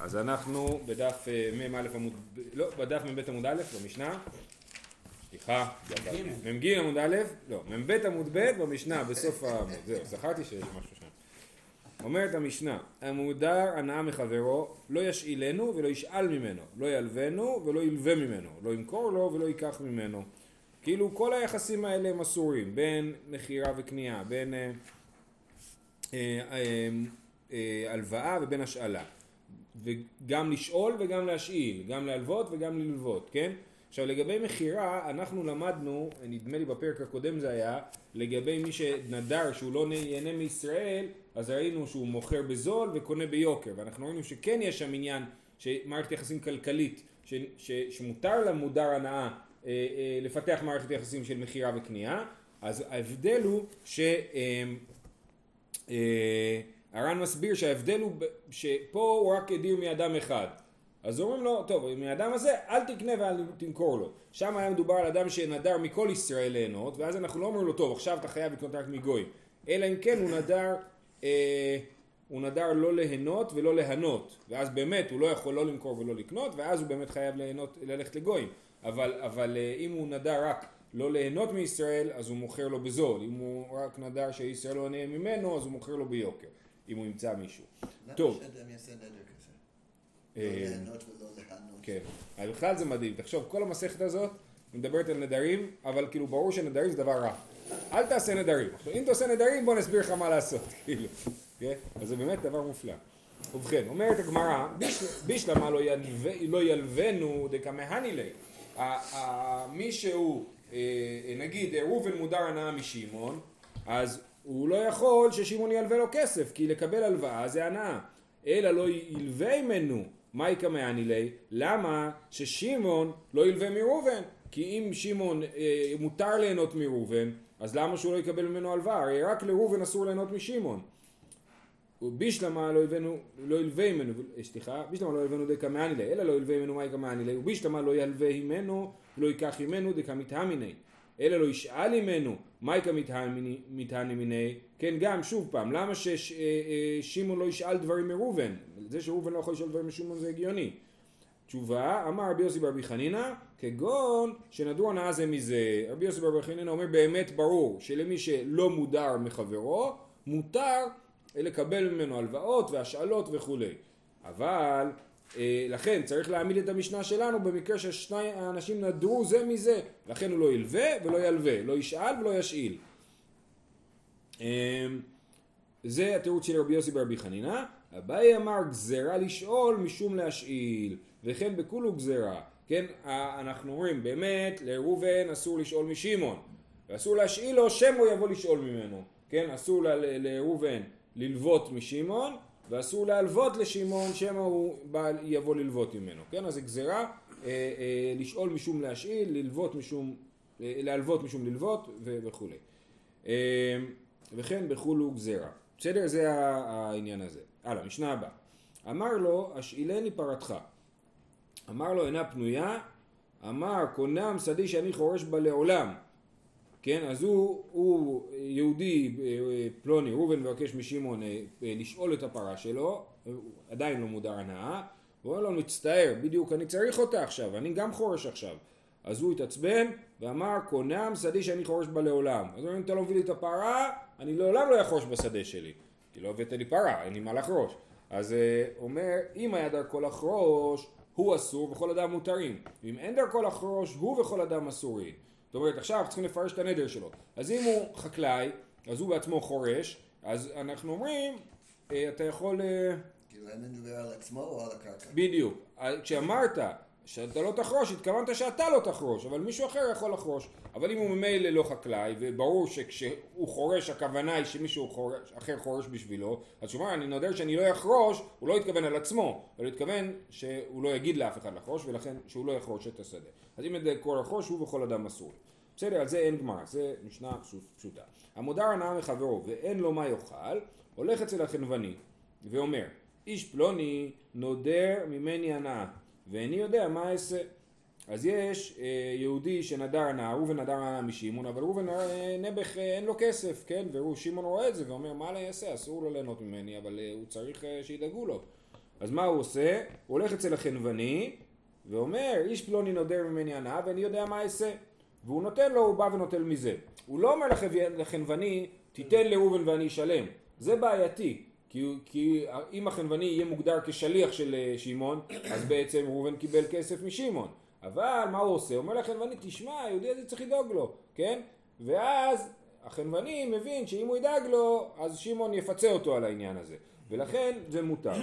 אז אנחנו בדף אה, מ"א עמוד, לא, בדף מ"ב עמוד א', במשנה, סליחה, מ"ג עמוד א', לא, מ"ב עמוד ב' במשנה, בסוף העמוד, זהו, זכרתי שיש משהו שם. אומרת המשנה, המודר הנאה מחברו, לא ישאילנו ולא ישאל ממנו, לא ילבנו ולא ילווה ממנו, לא ימכור לו ולא ייקח ממנו. כאילו כל היחסים האלה הם אסורים, בין מכירה וקנייה, בין אה, אה, הלוואה ובין השאלה. וגם לשאול וגם להשאיל, גם להלוות וגם ללוות, כן? עכשיו לגבי מכירה, אנחנו למדנו, נדמה לי בפרק הקודם זה היה, לגבי מי שנדר שהוא לא ייהנה מישראל, אז ראינו שהוא מוכר בזול וקונה ביוקר, ואנחנו ראינו שכן יש שם עניין, שמערכת יחסים כלכלית, ש, ש, שמותר למודר הנאה אה, אה, לפתח מערכת יחסים של מכירה וקנייה, אז ההבדל הוא ש... אה, אה, הר"ן מסביר שההבדל הוא שפה הוא רק הדיר מאדם אחד אז אומרים לו, טוב, מאדם הזה אל תקנה ואל תמכור לו. שם היה מדובר על אדם שנדר מכל ישראל ליהנות, ואז אנחנו לא אומרים לו, טוב, עכשיו אתה חייב לקנות רק מגוי. אלא אם כן הוא נדר, אה, הוא נדר לא ליהנות ולא להנות. ואז באמת הוא לא יכול לא למכור ולא לקנות, ואז הוא באמת חייב ליהנות, ללכת לגויים. אבל, אבל אה, אם הוא נדר רק לא ליהנות מישראל, אז הוא מוכר לו בזול. אם הוא רק נדר שישראל לא נהנה ממנו, אז הוא מוכר לו ביוקר. אם הוא ימצא מישהו. טוב. למה שאדם יעשה נדר כזה? אה, לא ליהנות ולא להנות. כן, אז בכלל זה מדהים, תחשוב, כל המסכת הזאת מדברת על נדרים, אבל כאילו ברור שנדרים זה דבר רע. אל תעשה נדרים. עכשיו, אם אתה עושה נדרים, בוא נסביר לך מה לעשות, כאילו. כן? אז זה באמת דבר מופלא. ובכן, אומרת הגמרא, "ביש- בישלמה לא ילווה- לא דקמהני ליה. מי שהוא, אה, נגיד ראובן מודר הנאה משמעון, אז הוא לא יכול ששמעון ילווה לו כסף, כי לקבל הלוואה זה הנאה. אלא לא ילווה ממנו, מהי קמהני ליה? למה ששמעון לא ילווה מראובן? כי אם שמעון אה, מותר ליהנות מראובן, אז למה שהוא לא יקבל ממנו הלוואה? הרי רק לראובן אסור ליהנות משמעון. ובישלמה לא ילוונו, לא ילווה ממנו, סליחה, בישלמה לא ילוונו דקמאני ליה, אלא לא ילווה ממנו מהי קמאני ליה, ובישלמה לא ילווה ממנו ולא ייקח ממנו דקמתהמיני, אלא לא ישאל ממנו מהי קמתהני מיני, כן גם שוב פעם, למה ששמעון לא ישאל דברים מראובן, זה שראובן לא יכול לשאול דברים משמעון זה הגיוני. תשובה, אמר רבי יוסי ברבי חנינא, כגון שנדרו הנאה זה מזה. רבי יוסי ברבי חנינא אומר באמת ברור שלמי שלא מודר מחברו, מותר לקבל ממנו הלוואות והשאלות וכולי. אבל אה, לכן צריך להעמיד את המשנה שלנו במקרה ששני האנשים נדרו זה מזה, לכן הוא לא ילווה ולא ילווה, לא ישאל ולא ישאיל. אה, זה התירוץ של רבי יוסי ברבי חנינא. אביי אמר גזרה לשאול משום להשאיל, וכן בכולו גזרה. כן, ה- אנחנו אומרים באמת לראובן אסור לשאול משמעון, ואסור להשאיל לו שמא הוא יבוא לשאול ממנו. כן, אסור לראובן ללוות משמעון, ואסור להלוות לשמעון שמא הוא בא, יבוא ללוות ממנו. כן, אז זה גזרה אה, אה, לשאול משום להשאיל, ללוות משום, אה, להלוות משום ללוות ו- וכולי. אה, וכן בכולו גזרה. בסדר? זה העניין הזה. הלאה, משנה הבאה. אמר לו, השאילני פרתך. אמר לו, אינה פנויה. אמר, קונם שדי שאני חורש בה לעולם. כן, אז הוא, הוא יהודי אה, פלוני, ראובן מבקש משמעון אה, אה, לשאול את הפרה שלו, הוא עדיין לא מודר הנאה, הוא אומר לו, מצטער, בדיוק אני צריך אותה עכשיו, אני גם חורש עכשיו. אז הוא התעצבן ואמר, קונם שדי שאני חורש בה לעולם. אז הוא אומר, אם אתה לא מביא לי את הפרה, אני לעולם לא אחרוש בשדה שלי. כי לא הבאת לי פרה, אין לי מה לחרוש. אז אה, אומר, אם היה דרכו לחרוש, הוא אסור וכל אדם מותרים. ואם אין דרכו לחרוש, הוא וכל אדם אסורים. זאת אומרת, עכשיו צריכים לפרש את הנדר שלו. אז אם הוא חקלאי, אז הוא בעצמו חורש, אז אנחנו אומרים, אה, אתה יכול... אה, כאילו אין לדבר על עצמו או על הקרקע? בדיוק. כשאמרת שאתה לא תחרוש, התכוונת שאתה לא תחרוש, אבל מישהו אחר יכול לחרוש. אבל אם הוא ממילא לא חקלאי, וברור שכשהוא חורש הכוונה היא שמישהו חורש, אחר חורש בשבילו, אז אומר, אני נודר שאני לא אחרוש, הוא לא התכוון על עצמו, אבל הוא התכוון שהוא לא יגיד לאף אחד לחרוש, ולכן שהוא לא יחרוש את השדה. אז אם את כל לחרוש, הוא וכל אדם אסור. בסדר, על זה אין גמרא, זה משנה פשוט- פשוטה. המודר הנאה מחברו ואין לו מה יאכל, הולך אצל החנווני ואומר, איש פלוני נודר ממני הנאה, ואיני יודע מה אעשה. אז יש אה, יהודי שנדר הנאה, ראובן נדר הנאה משמעון, אבל ראובן אה, נעבך אה, אין לו כסף, כן? ושמעון רואה את זה ואומר, מה אני אעשה? אסור לו ליהנות ממני, אבל אה, הוא צריך אה, שידאגו לו. אז מה הוא עושה? הוא הולך אצל החנווני ואומר, איש פלוני נודר ממני הנאה ואני יודע מה אעשה. והוא נותן לו, הוא בא ונוטל מזה. הוא לא אומר לחנווני, תיתן לראובן ואני אשלם. זה בעייתי. כי, כי אם החנווני יהיה מוגדר כשליח של אה, שמעון, אז בעצם ראובן קיבל כסף משמעון. אבל מה הוא עושה? הוא אומר לחנווני, תשמע, היהודי הזה צריך לדאוג לו, כן? ואז החנווני מבין שאם הוא ידאג לו, אז שמעון יפצה אותו על העניין הזה. ולכן זה מותר.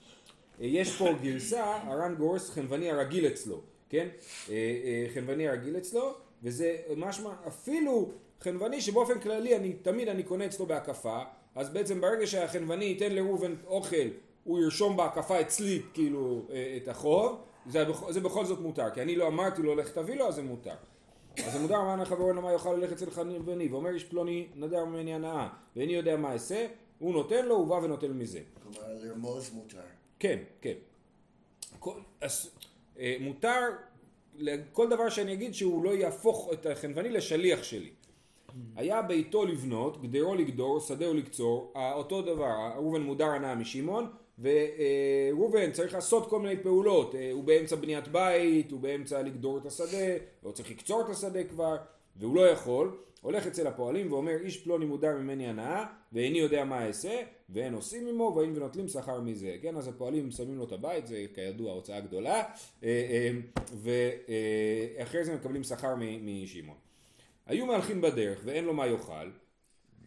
יש פה גרסה, הר"ן גורס חנווני הרגיל אצלו, כן? אה, אה, חנווני הרגיל אצלו, וזה משמע, אפילו חנווני שבאופן כללי אני, תמיד אני קונה אצלו בהקפה, אז בעצם ברגע שהחנווני ייתן לראובן אוכל, הוא ירשום בהקפה אצלי כאילו אה, את החוב, זה, זה בכל זאת מותר, כי אני לא אמרתי לו לך תביא לו, אז זה מותר. אז זה מותר אמר לחברו למה יוכל ללכת אצל חנווני, ואומר איש פלוני נדר ממני הנאה, ואיני יודע מה אעשה, הוא נותן לו, הוא בא ונוטל מזה. כלומר, לרמוז מותר. כן, כן. כל, אז, מותר לכל דבר שאני אגיד שהוא לא יהפוך את החנווני לשליח שלי. היה ביתו לבנות, גדרו לגדור, שדהו לקצור, אותו דבר, ראובן מודר הנאה משמעון, וראובן צריך לעשות כל מיני פעולות, אה, הוא באמצע בניית בית, הוא באמצע לגדור את השדה, הוא צריך לקצור את השדה כבר, והוא לא יכול, הולך אצל הפועלים ואומר איש פלוני מודר ממני הנאה ואיני יודע מה אעשה ואין עושים עמו ואין ונוטלים שכר מזה. כן אז הפועלים שמים לו את הבית זה כידוע הוצאה גדולה אה, אה, ואחרי זה מקבלים שכר משמעון. היו מהלכים בדרך ואין לו מה יאכל.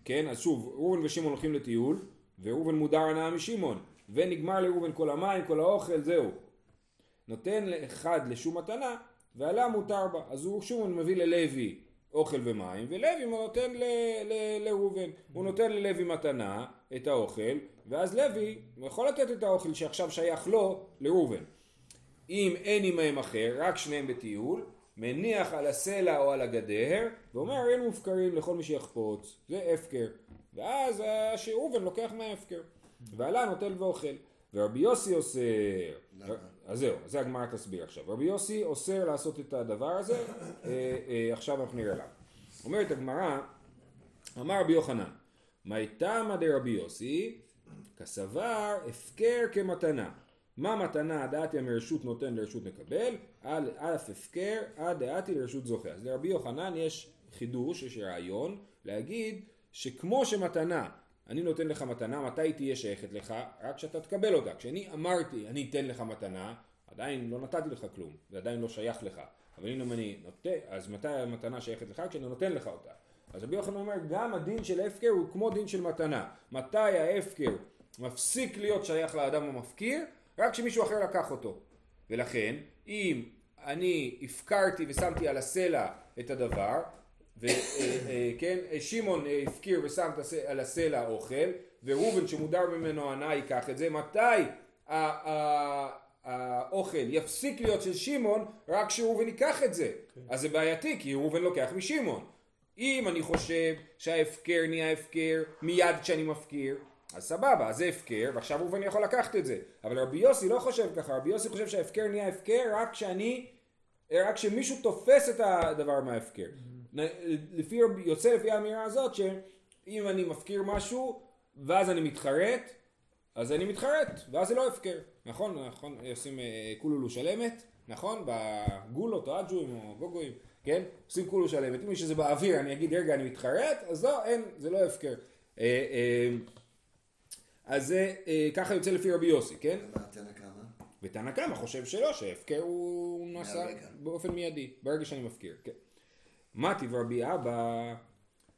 כן אז שוב ראובן ושמעון הולכים לטיול וראובן מודר הנאה משמעון ונגמר לראובן כל המים כל האוכל זהו. נותן לאחד לשום מתנה ועלה מותר בה. אז הוא שוב מביא ללוי אוכל ומים, ולוי נותן לראובן. הוא נותן ללוי מתנה את האוכל, ואז לוי יכול לתת את האוכל שעכשיו שייך לו לראובן. אם אין עמהם אחר, רק שניהם בטיול, מניח על הסלע או על הגדר, ואומר אין מופקרים לכל מי שיחפוץ, זה הפקר. ואז ראובן לוקח מההפקר. ועלה נוטל ואוכל. ורבי יוסי אוסר, אז זהו, זה הגמרא תסביר עכשיו. רבי יוסי אוסר לעשות את הדבר הזה, אה, אה, עכשיו אנחנו נראה למה. אומרת הגמרא, אמר רבי יוחנן, מי תמא דרבי יוסי, כסבר הפקר כמתנה. מה מתנה דעתי מרשות נותן לרשות מקבל, על אף הפקר עד דעתי לרשות זוכה. אז לרבי יוחנן יש חידוש, יש רעיון, להגיד שכמו שמתנה אני נותן לך מתנה, מתי היא תהיה שייכת לך? רק כשאתה תקבל אותה. כשאני אמרתי, אני אתן לך מתנה, עדיין לא נתתי לך כלום, זה עדיין לא שייך לך. אבל אם אני נותן, אז מתי המתנה שייכת לך? כשאני נותן לך אותה. אז רבי יוחנן אומר, גם הדין של הפקר הוא כמו דין של מתנה. מתי ההפקר מפסיק להיות שייך לאדם המפקיר? רק כשמישהו אחר לקח אותו. ולכן, אם אני הפקרתי ושמתי על הסלע את הדבר, וכן, אה, שמעון אה, הפקיר ושם על הסלע אוכל, וראובן שמודר ממנו הנאה ייקח את זה, מתי האוכל יפסיק להיות של שמעון רק כשראובן ייקח את זה. כן. אז זה בעייתי, כי ראובן לוקח משמעון. אם אני חושב שההפקר נהיה הפקר מיד כשאני מפקיר, אז סבבה, אז זה הפקר, ועכשיו ראובן יכול לקחת את זה. אבל רבי יוסי לא חושב ככה, רבי יוסי חושב שההפקר נהיה הפקר רק כשאני, רק כשמישהו תופס את הדבר מההפקר. לפי, יוצא לפי האמירה הזאת שאם אני מפקיר משהו ואז אני מתחרט, אז אני מתחרט, ואז זה לא הפקר, נכון? נכון, עושים אה, כולולו שלמת, נכון? בגולות או אג'ואים או גוגואים, כן? עושים כולו שלמת, אם שזה באוויר אני אגיד רגע אני מתחרט, אז לא, אין, זה לא הפקר. אה, אה, אז זה ככה יוצא לפי רבי יוסי, כן? ותנא קמא חושב שלא, שהפקר הוא נעשה באופן מיידי, ברגע שאני מפקיר, כן. מתי ורבי אבא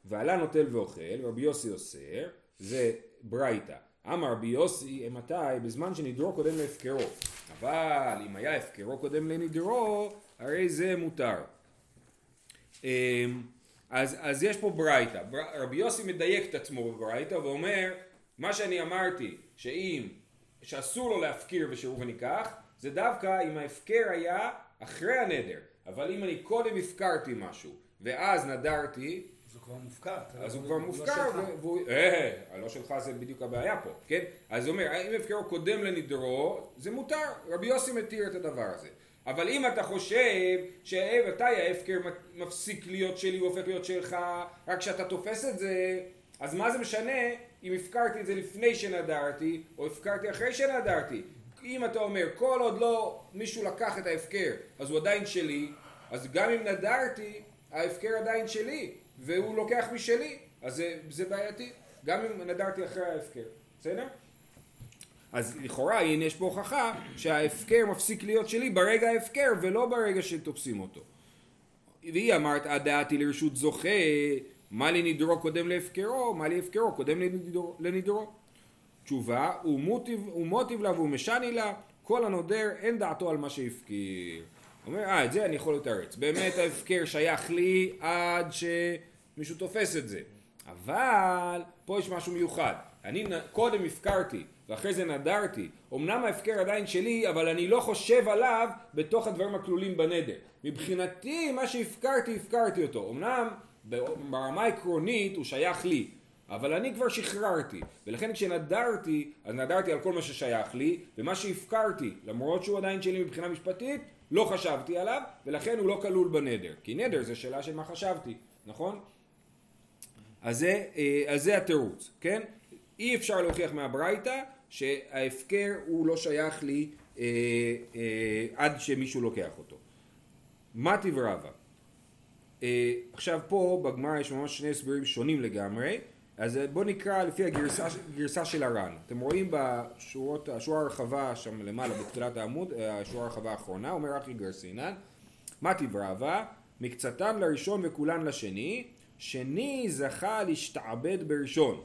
ועלה נוטל ואוכל, רבי יוסי אוסר, זה ברייתא. אמר רבי יוסי, מתי? בזמן שנדרו קודם להפקרו. אבל אם היה הפקרו קודם לנדרו, הרי זה מותר. אמ, אז, אז יש פה ברייתא. רבי יוסי מדייק את עצמו בברייתא ואומר, מה שאני אמרתי, שאם, שאסור לו להפקיר ושראובן ייקח, זה דווקא אם ההפקר היה אחרי הנדר. אבל אם אני קודם הפקרתי משהו ואז נדרתי, אז הוא כבר מופקר. אז הוא כבר לא מופקר, והוא, אה, הלא שלך זה בדיוק הבעיה פה, כן? אז הוא אומר, אם הפקרו קודם לנדרו, זה מותר, רבי יוסי מתיר את הדבר הזה. אבל אם אתה חושב שמתי ההפקר מפסיק להיות שלי, הוא הופך להיות שלך, רק כשאתה תופס את זה, אז מה זה משנה אם הפקרתי את זה לפני שנדרתי, או הפקרתי אחרי שנדרתי. אם אתה אומר, כל עוד לא מישהו לקח את ההפקר, אז הוא עדיין שלי, אז גם אם נדרתי, ההפקר עדיין שלי, והוא לוקח משלי, אז זה, זה בעייתי. גם אם נדרתי אחרי ההפקר, בסדר? אז לכאורה הנה יש פה הוכחה שההפקר מפסיק להיות שלי ברגע ההפקר ולא ברגע שתופסים אותו. והיא אמרת הדעתי לרשות זוכה מה לי נדרו קודם להפקרו מה לי הפקרו קודם לנדרו, לנדרו. תשובה ומוטיב, ומוטיב לה והוא משני לה כל הנודר אין דעתו על מה שהפקיר. אומר אה את זה אני יכול לתרץ באמת ההפקר שייך לי עד שמישהו תופס את זה אבל פה יש משהו מיוחד אני קודם הפקרתי ואחרי זה נדרתי. אמנם ההפקר עדיין שלי, אבל אני לא חושב עליו בתוך הדברים הכלולים בנדר. מבחינתי, מה שהפקרתי, הפקרתי אותו. אמנם ברמה העקרונית הוא שייך לי, אבל אני כבר שחררתי. ולכן כשנדרתי, אז נדרתי על כל מה ששייך לי, ומה שהפקרתי, למרות שהוא עדיין שלי מבחינה משפטית, לא חשבתי עליו, ולכן הוא לא כלול בנדר. כי נדר זה שאלה של מה חשבתי, נכון? אז זה, אה, אז זה התירוץ, כן? אי אפשר להוכיח מהברייתא שההפקר הוא לא שייך לי אה, אה, עד שמישהו לוקח אותו. מטיב רבא אה, עכשיו פה בגמרא יש ממש שני הסברים שונים לגמרי אז בואו נקרא לפי הגרסה, הגרסה של הר"ן אתם רואים בשורות, השורה הרחבה שם למעלה בתחילת העמוד, אה, השורה הרחבה האחרונה אומר אחי גרסינן מטיב רבא מקצתן לראשון וכולן לשני שני זכה להשתעבד בראשון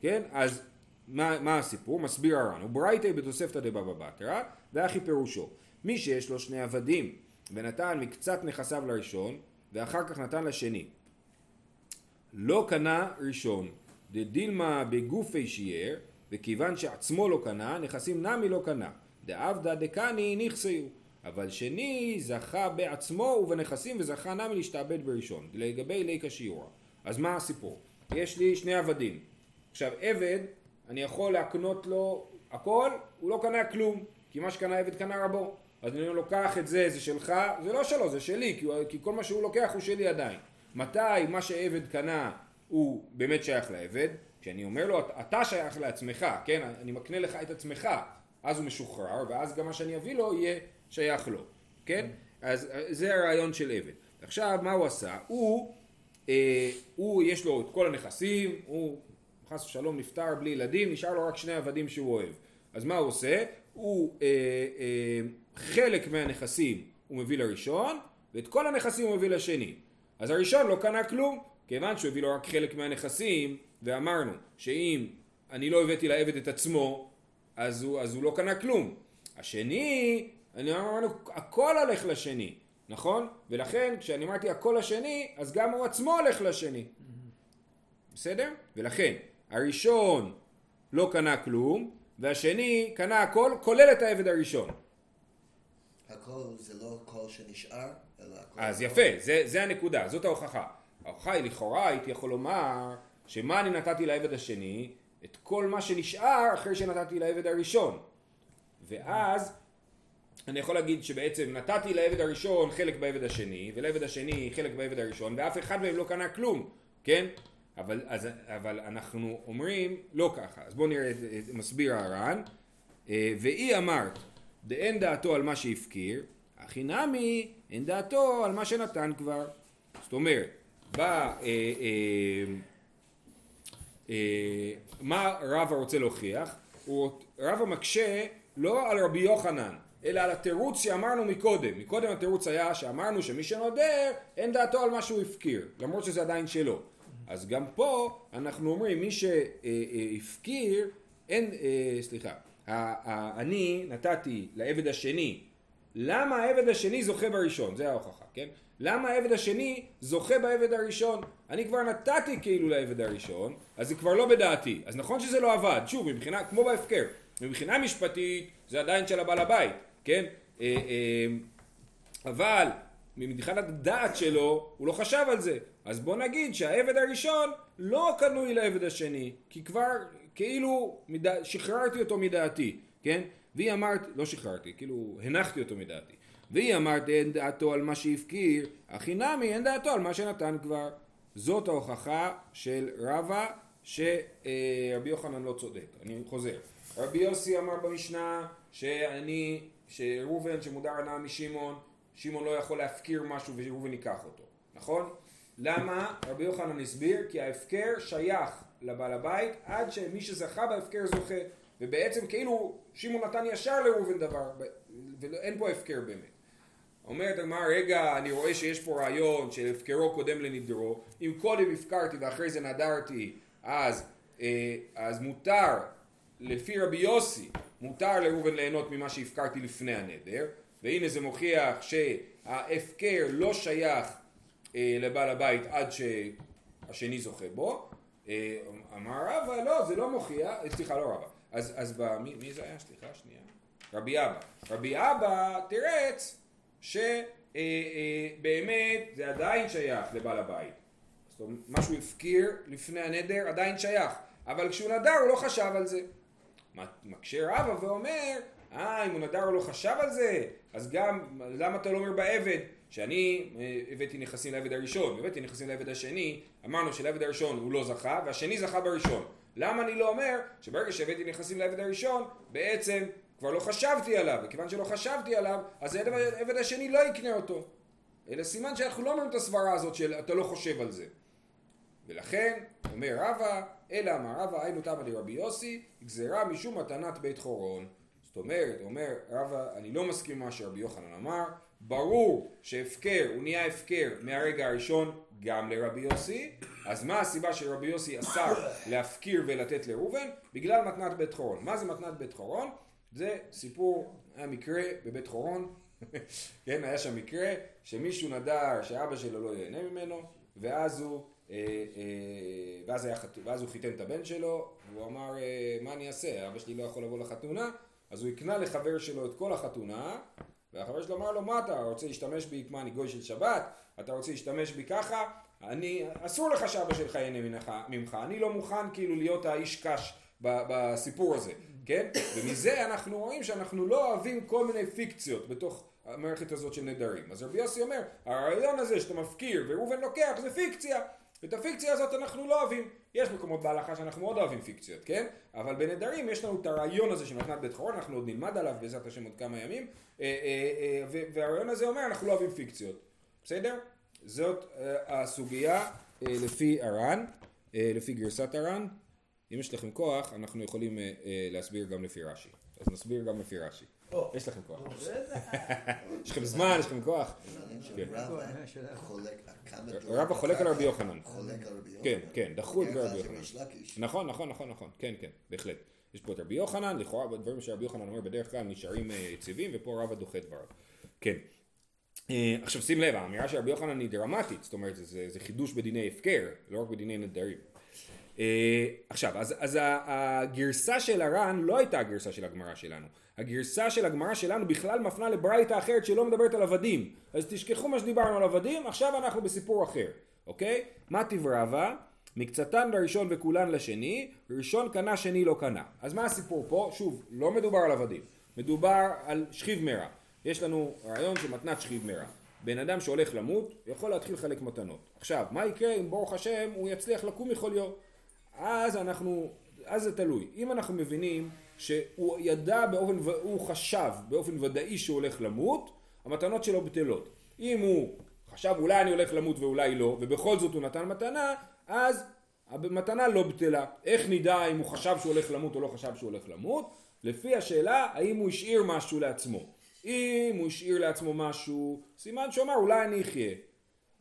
כן אז מה, מה הסיפור? מסביר הר"ן, וברייתא בתוספתא דבבא בתרא, ואחי פירושו, מי שיש לו שני עבדים, ונתן מקצת נכסיו לראשון, ואחר כך נתן לשני. לא קנה ראשון, דדילמה בגופי שיער, וכיוון שעצמו לא קנה, נכסים נמי לא קנה. דעבדא דקני נכסיו. אבל שני זכה בעצמו ובנכסים וזכה נמי להשתעבד בראשון. לגבי ליקה שיעורה. אז מה הסיפור? יש לי שני עבדים. עכשיו עבד אני יכול להקנות לו הכל, הוא לא קנה כלום, כי מה שקנה עבד קנה רבו. אז אני לוקח את זה, זה שלך, זה לא שלו, זה שלי, כי, כי כל מה שהוא לוקח הוא שלי עדיין. מתי מה שעבד קנה הוא באמת שייך לעבד? כשאני אומר לו, אתה שייך לעצמך, כן? אני מקנה לך את עצמך, אז הוא משוחרר, ואז גם מה שאני אביא לו יהיה שייך לו, כן? אז זה הרעיון של עבד. עכשיו, מה הוא עשה? הוא, אה, הוא יש לו את כל הנכסים, הוא חס ושלום נפטר בלי ילדים, נשאר לו רק שני עבדים שהוא אוהב. אז מה הוא עושה? הוא אה, אה, חלק מהנכסים הוא מביא לראשון, ואת כל הנכסים הוא מביא לשני. אז הראשון לא קנה כלום, כיוון שהוא הביא לו רק חלק מהנכסים, ואמרנו שאם אני לא הבאתי לעבד את עצמו, אז הוא, אז הוא לא קנה כלום. השני, אני אמרנו, הכל הולך לשני, נכון? ולכן כשאני אמרתי הכל לשני, אז גם הוא עצמו הולך לשני. בסדר? ולכן, הראשון לא קנה כלום, והשני קנה הכל, כולל את העבד הראשון. הכל זה לא הכל שנשאר, אלא הכל... אז יפה, זה, זה הנקודה, זאת ההוכחה. ההוכחה היא לכאורה, הייתי יכול לומר, שמה אני נתתי לעבד השני? את כל מה שנשאר אחרי שנתתי לעבד הראשון. ואז אני יכול להגיד שבעצם נתתי לעבד הראשון חלק בעבד השני, ולעבד השני חלק בעבד הראשון, ואף אחד מהם לא קנה כלום, כן? אבל, אז, אבל אנחנו אומרים לא ככה, אז בואו נראה, את מסביר הר"ן, אה, ואי אמרת דאין דעתו על מה שהפקיר, הכי נמי אין דעתו על מה שנתן כבר. זאת אומרת, בא, אה, אה, אה, מה רבא רוצה להוכיח? רבא מקשה לא על רבי יוחנן, אלא על התירוץ שאמרנו מקודם. מקודם התירוץ היה שאמרנו שמי שנודר אין דעתו על מה שהוא הפקיר, למרות שזה עדיין שלו. אז גם פה אנחנו אומרים מי שהפקיר, אין, אה, סליחה, אני נתתי לעבד השני, למה העבד השני זוכה בראשון? זה ההוכחה, כן? למה העבד השני זוכה בעבד הראשון? אני כבר נתתי כאילו לעבד הראשון, אז זה כבר לא בדעתי. אז נכון שזה לא עבד, שוב, מבחינה, כמו בהפקר, מבחינה משפטית זה עדיין של הבעל הבית, כן? אה, אה, אבל מבחינת הדעת שלו, הוא לא חשב על זה. אז בוא נגיד שהעבד הראשון לא קנוי לעבד השני, כי כבר כאילו מדע, שחררתי אותו מדעתי, כן? והיא אמרת, לא שחררתי, כאילו הנחתי אותו מדעתי. והיא אמרת אין דעתו על מה שהפקיר, הכי נמי אין דעתו על מה שנתן כבר. זאת ההוכחה של רבא שרבי יוחנן לא צודק, אני חוזר. רבי יוסי אמר במשנה שאני, שראובן שמודר הנאה משמעון, שמעון לא יכול להפקיר משהו וראובן ייקח אותו, נכון? למה? רבי יוחנן הסביר כי ההפקר שייך לבעל הבית עד שמי שזכה בהפקר זוכה. ובעצם כאילו שמעון נתן ישר לראובן דבר ואין פה הפקר באמת. אומרת הגמרא, רגע, אני רואה שיש פה רעיון של הפקרו קודם לנדרו, אם קודם הפקרתי ואחרי זה נדרתי, אז, אה, אז מותר, לפי רבי יוסי, מותר לראובן ליהנות ממה שהפקרתי לפני הנדר, והנה זה מוכיח שההפקר לא שייך אה, לבעל הבית עד שהשני זוכה בו. אה, אמר רבא, לא, זה לא מוכיח, סליחה, לא רבא. אז, אז ב, מי, מי זה היה? סליחה, שנייה. רבי אבא. רבי אבא תירץ שבאמת אה, אה, זה עדיין שייך לבעל הבית. זאת אומרת, מה שהוא הפקיר לפני הנדר עדיין שייך, אבל כשהוא נדר הוא לא חשב על זה. מקשה רבא ואומר, אה, אם הוא נדר הוא לא חשב על זה, אז גם, למה אתה לא אומר בעבד, שאני אה, הבאתי נכסים לעבד הראשון, הבאתי נכסים לעבד השני, אמרנו שלעבד הראשון הוא לא זכה, והשני זכה בראשון. למה אני לא אומר שברגע שהבאתי נכסים לעבד הראשון, בעצם כבר לא חשבתי עליו, וכיוון שלא חשבתי עליו, אז העבד השני לא יקנה אותו. אלא סימן שאנחנו לא אומרים את הסברה הזאת של אתה לא חושב על זה. ולכן, אומר רבא, אלא אמר רבא, היינו תמא לרבי יוסי, גזירה משום מתנת בית חורון. זאת אומרת, אומר רבא, אני לא מסכים מה שרבי יוחנן אמר, ברור שהפקר, הוא נהיה הפקר מהרגע הראשון גם לרבי יוסי, אז מה הסיבה שרבי יוסי אסר להפקיר ולתת לראובן? בגלל מתנת בית חורון. מה זה מתנת בית חורון? זה סיפור, היה מקרה בבית חורון, כן, היה שם מקרה שמישהו נדר שאבא שלו לא ייהנה ממנו, ואז הוא, אה, אה, ואז, היה, ואז הוא חיתן את הבן שלו, והוא אמר, אה, מה אני אעשה, אבא שלי לא יכול לבוא לחתונה, אז הוא הקנה לחבר שלו את כל החתונה, והחבר שלו אמר לו, מה אתה רוצה להשתמש בי, כמו אני גוי של שבת, אתה רוצה להשתמש בי ככה, אני, אסור לך שאבא שלך ייהנה ממך, אני לא מוכן כאילו להיות האיש קש בסיפור הזה. כן? ומזה אנחנו רואים שאנחנו לא אוהבים כל מיני פיקציות בתוך המערכת הזאת של נדרים. אז רבי יוסי אומר, הרעיון הזה שאתה מפקיר וראובן לוקח זה פיקציה. ואת הפיקציה הזאת אנחנו לא אוהבים. יש מקומות בהלכה שאנחנו מאוד אוהבים פיקציות, כן? אבל בנדרים יש לנו את הרעיון הזה של מתנת בית חורון, אנחנו עוד נלמד עליו בעזרת השם עוד כמה ימים, אה, אה, אה, והרעיון הזה אומר אנחנו לא אוהבים פיקציות. בסדר? זאת הסוגיה לפי ארן, לפי גרסת ארן. אם יש לכם כוח, אנחנו יכולים להסביר גם לפי רש"י. אז נסביר גם לפי רש"י. יש לכם כוח. יש לכם זמן, יש לכם כוח. כן. רבא חולק על רבי יוחנן. כן, כן, דחו את רבי יוחנן. נכון, נכון, נכון, נכון. כן, כן, בהחלט. יש פה את רבי יוחנן, לכאורה דברים שרבי יוחנן אומר בדרך כלל נשארים אה, יציבים, ופה רבא דוחה דבריו. כן. עכשיו שים לב, האמירה של רבי יוחנן היא דרמטית, זאת אומרת זה חידוש בדיני הפקר, לא רק בדיני נדרים. אה, עכשיו, אז, אז הגרסה של הר"ן לא הייתה הגרסה של הגמרא שלנו. הגרסה של הגמרא שלנו בכלל מפנה לברייתא אחרת שלא מדברת על עבדים. אז תשכחו מה שדיברנו על עבדים, עכשיו אנחנו בסיפור אחר, אוקיי? מה תברבה? מקצתן לראשון וכולן לשני, ראשון קנה שני לא קנה. אז מה הסיפור פה? שוב, לא מדובר על עבדים, מדובר על שכיב מרע. יש לנו רעיון של מתנת שכיב מרע. בן אדם שהולך למות יכול להתחיל לחלק מתנות. עכשיו, מה יקרה אם ברוך השם הוא יצליח לקום יכול להיות? אז אנחנו, אז זה תלוי. אם אנחנו מבינים שהוא ידע באופן, הוא חשב באופן ודאי שהוא הולך למות, המתנות שלו בטלות. אם הוא חשב אולי אני הולך למות ואולי לא, ובכל זאת הוא נתן מתנה, אז המתנה לא בטלה. איך נדע אם הוא חשב שהוא הולך למות או לא חשב שהוא הולך למות? לפי השאלה האם הוא השאיר משהו לעצמו. אם הוא השאיר לעצמו משהו, סימן שהוא אמר אולי אני אחיה.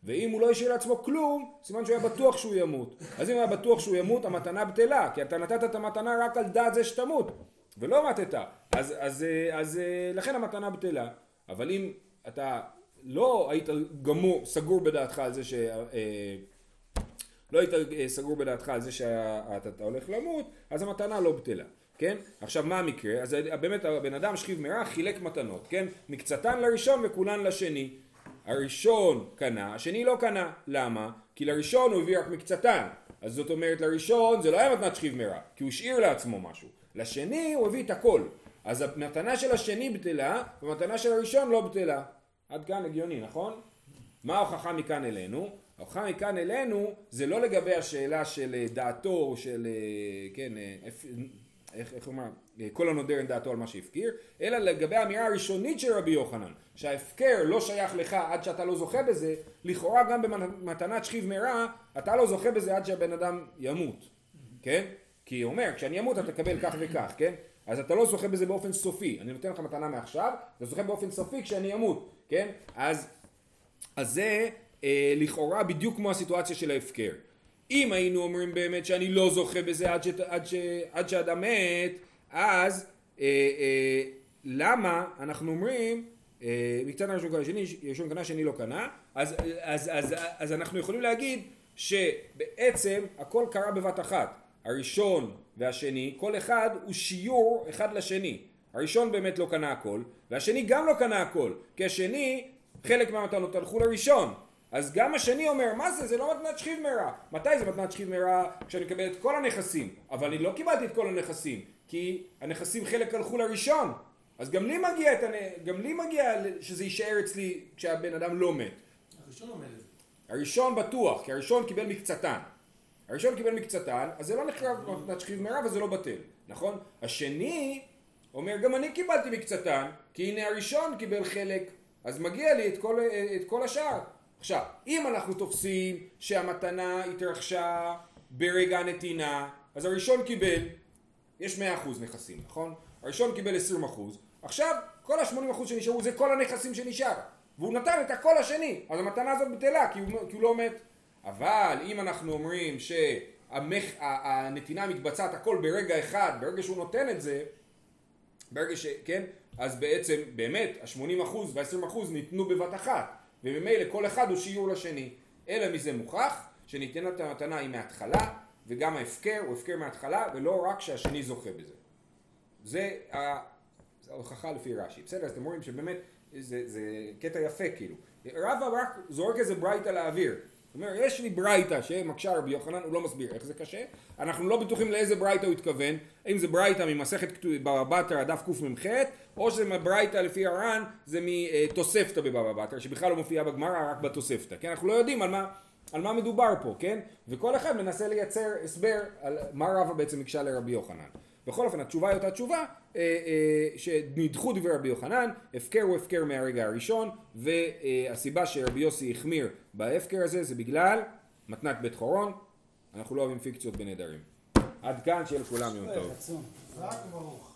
ואם הוא לא השאיר לעצמו כלום, סימן שהוא היה בטוח שהוא ימות. אז אם היה בטוח שהוא ימות, המתנה בטלה, כי אתה נתת את המתנה רק על דעת זה שתמות, ולא מתת. אז, אז, אז לכן המתנה בטלה. אבל אם אתה לא היית גמור, סגור בדעתך על זה ש... אה, לא היית אה, סגור בדעתך על זה שאתה הולך למות, אז המתנה לא בטלה. כן? עכשיו מה המקרה? אז באמת הבן אדם שכיב מרע חילק מתנות, כן? מקצתן לראשון וכולן לשני. הראשון קנה, השני לא קנה. למה? כי לראשון הוא הביא רק מקצתן. אז זאת אומרת לראשון זה לא היה מתנת שכיב מרע, כי הוא השאיר לעצמו משהו. לשני הוא הביא את הכל. אז המתנה של השני בטלה, והמתנה של הראשון לא בטלה. עד כאן הגיוני, נכון? מה ההוכחה מכאן אלינו? ההוכחה מכאן אלינו זה לא לגבי השאלה של אה, דעתו, של, אה, כן, אה, איך, איך, אומר, כל הנודר אין דעתו על מה שהפקיר, אלא לגבי האמירה הראשונית של רבי יוחנן, שההפקר לא שייך לך עד שאתה לא זוכה בזה, לכאורה גם במתנת שכיב מרע, אתה לא זוכה בזה עד שהבן אדם ימות, כן? כי הוא אומר, כשאני אמות אתה תקבל כך וכך, כן? אז אתה לא זוכה בזה באופן סופי, אני נותן לך מתנה מעכשיו, אתה זוכה באופן סופי כשאני אמות, כן? אז, אז זה אה, לכאורה בדיוק כמו הסיטואציה של ההפקר. אם היינו אומרים באמת שאני לא זוכה בזה עד, ש, עד, ש, עד שאדם מת, אז אה, אה, למה אנחנו אומרים אה, מקצת הראשון קנה שני, ראשון קנה שני לא קנה, אז, אז, אז, אז, אז אנחנו יכולים להגיד שבעצם הכל קרה בבת אחת. הראשון והשני, כל אחד הוא שיעור אחד לשני. הראשון באמת לא קנה הכל, והשני גם לא קנה הכל, כי השני, חלק מהמתנות הלכו לראשון. אז גם השני אומר, מה זה? זה לא מתנת שכיב מרע. מתי זה מתנת שכיב מרע? כשאני מקבל את כל הנכסים. אבל אני לא קיבלתי את כל הנכסים, כי הנכסים חלק הלכו לראשון. אז גם לי מגיע, את הנ... גם לי מגיע שזה יישאר אצלי כשהבן אדם לא מת. הראשון אומר את זה. הראשון בטוח, כי הראשון קיבל מקצתן. הראשון קיבל מקצתן, אז זה לא נחרב מתנת שכיב מרע וזה לא בטל, נכון? השני אומר, גם אני קיבלתי מקצתן, כי הנה הראשון קיבל חלק, אז מגיע לי את כל, את כל השאר. עכשיו, אם אנחנו תופסים שהמתנה התרחשה ברגע הנתינה, אז הראשון קיבל, יש 100% נכסים, נכון? הראשון קיבל 20%, עכשיו כל ה-80% שנשארו זה כל הנכסים שנשאר, והוא נתן את הכל השני, אז המתנה הזאת בטלה כי הוא, כי הוא לא מת. אבל אם אנחנו אומרים שהנתינה מתבצעת הכל ברגע אחד, ברגע שהוא נותן את זה, ברגע ש... כן? אז בעצם באמת ה-80% וה-20% ניתנו בבת אחת. וממילא כל אחד הוא שיעור לשני. אלא מזה מוכח שניתנת המתנה היא מההתחלה, וגם ההפקר הוא הפקר מההתחלה, ולא רק שהשני זוכה בזה. זה ההוכחה לפי רש"י. בסדר, אז אתם רואים שבאמת זה, זה קטע יפה כאילו. רבא רק זורק איזה ברייתא לאוויר. הוא אומר, יש לי ברייתא שמקשה רבי יוחנן, הוא לא מסביר איך זה קשה. אנחנו לא בטוחים לאיזה ברייתא הוא התכוון, האם זה ברייתא ממסכת בבא בתרא דף קמ"ח, או שזה ברייתא לפי הר"ן, זה מתוספתא בבבא בתרא, שבכלל לא מופיעה בגמרא, רק בתוספתא. כן, אנחנו לא יודעים על מה, על מה מדובר פה, כן? וכל אחד מנסה לייצר הסבר על מה רבא בעצם הקשה לרבי יוחנן. בכל אופן התשובה היא אותה תשובה אה, אה, שנדחו דברי רבי יוחנן, הפקר הוא הפקר מהרגע הראשון והסיבה שרבי יוסי החמיר בהפקר הזה זה בגלל מתנת בית חורון, אנחנו לא אוהבים פיקציות בנדרים. עד כאן שיהיה לכולם יום טוב. חזק וברוך.